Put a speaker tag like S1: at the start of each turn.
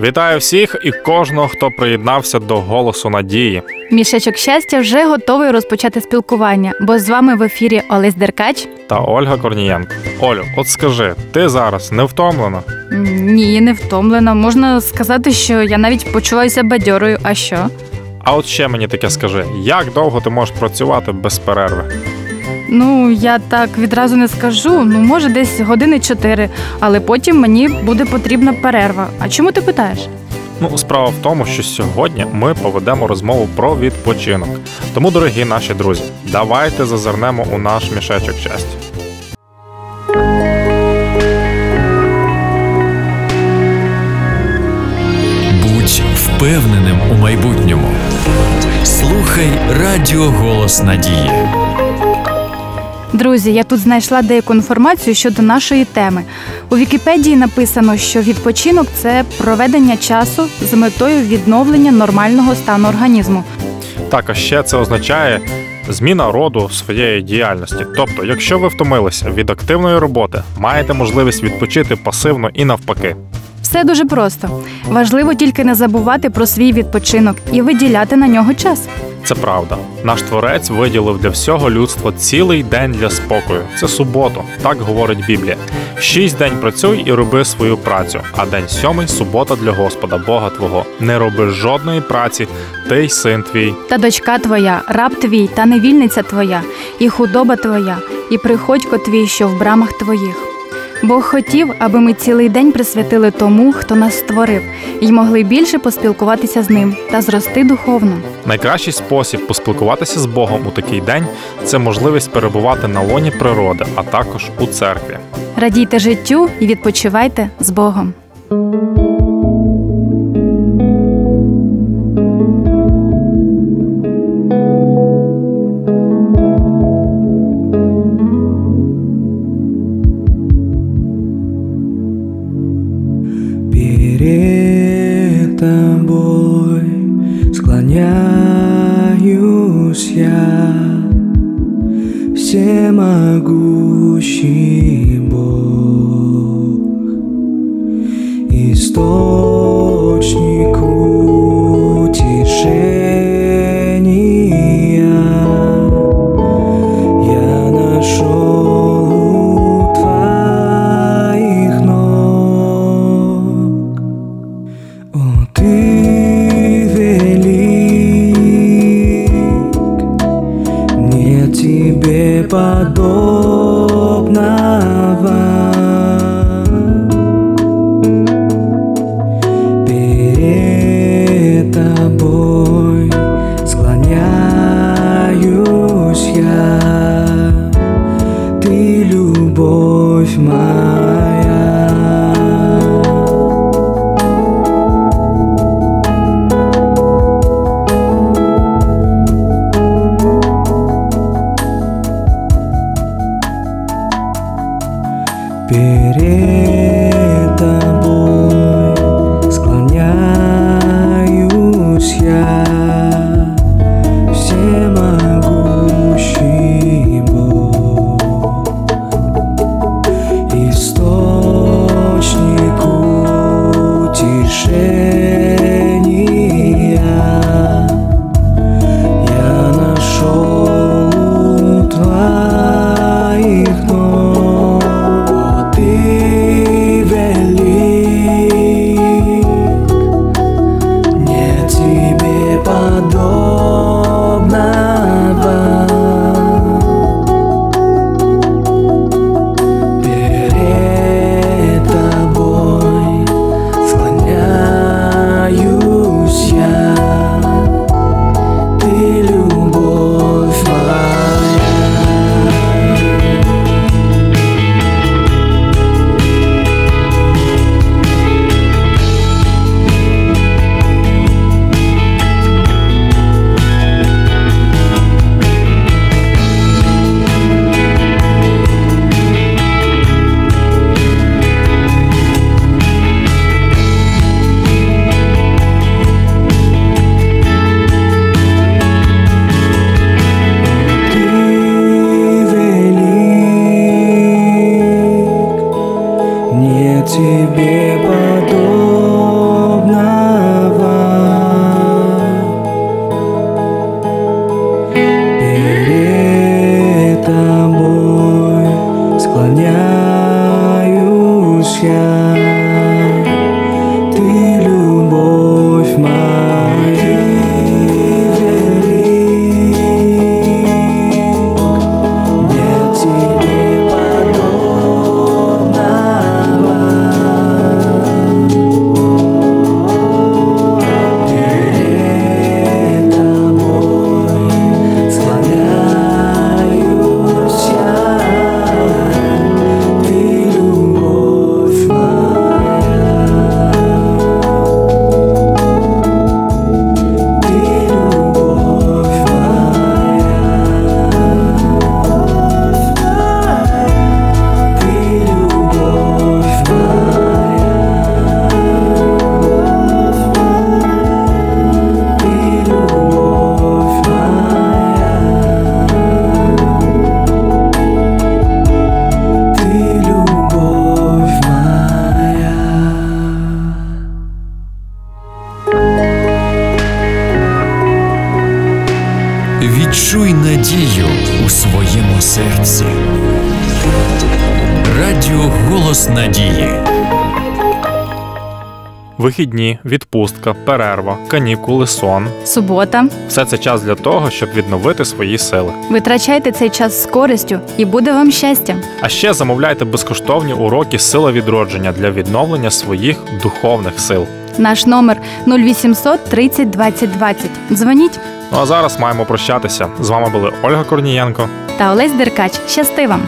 S1: Вітаю всіх і кожного, хто приєднався до голосу надії.
S2: Мішечок щастя вже готовий розпочати спілкування, бо з вами в ефірі Олесь Деркач.
S1: Та Ольга Корнієнко. Олю, от скажи, ти зараз не втомлена?
S2: Ні, не втомлена. Можна сказати, що я навіть почуваюся бадьорою. А що?
S1: А от ще мені таке скажи, як довго ти можеш працювати без перерви?
S2: Ну, я так відразу не скажу. Ну, може, десь години чотири, але потім мені буде потрібна перерва. А чому ти питаєш?
S1: Ну, справа в тому, що сьогодні ми поведемо розмову про відпочинок. Тому, дорогі наші друзі, давайте зазирнемо у наш мішечок щастя.
S3: Будь впевненим у майбутньому. Слухай Радіо Голос Надії.
S2: Друзі, я тут знайшла деяку інформацію щодо нашої теми. У Вікіпедії написано, що відпочинок це проведення часу з метою відновлення нормального стану організму.
S1: Так, а ще це означає зміна роду своєї діяльності. Тобто, якщо ви втомилися від активної роботи, маєте можливість відпочити пасивно і навпаки.
S2: Все дуже просто. Важливо тільки не забувати про свій відпочинок і виділяти на нього час.
S1: Це правда. Наш творець виділив для всього людства цілий день для спокою. Це суботу, так говорить Біблія. Шість день працюй і роби свою працю, а день сьомий субота для Господа, Бога Твого. Не роби жодної праці, ти й син твій.
S2: Та дочка твоя, раб твій, та невільниця твоя, і худоба твоя, і приходько твій, що в брамах твоїх. Бог хотів, аби ми цілий день присвятили тому, хто нас створив, і могли більше поспілкуватися з ним та зрости духовно.
S1: Найкращий спосіб поспілкуватися з Богом у такий день це можливість перебувати на лоні природи, а також у церкві.
S2: Радійте життю і відпочивайте з Богом.
S4: Тобой склоняюсь я, всемогущий тебе подобного. 谁
S3: Відчуй надію у своєму серці. Радіо Голос Надії.
S1: Вихідні, відпустка, перерва, канікули, сон
S2: Субота.
S1: все це час для того, щоб відновити свої сили.
S2: Витрачайте цей час з користю, і буде вам щастя.
S1: А ще замовляйте безкоштовні уроки сила відродження для відновлення своїх духовних сил.
S2: Наш номер 0800 30 20 20. Дзвоніть
S1: Ну а зараз маємо прощатися. З вами були Ольга Корнієнко.
S2: та Олесь Деркач. Щасти вам!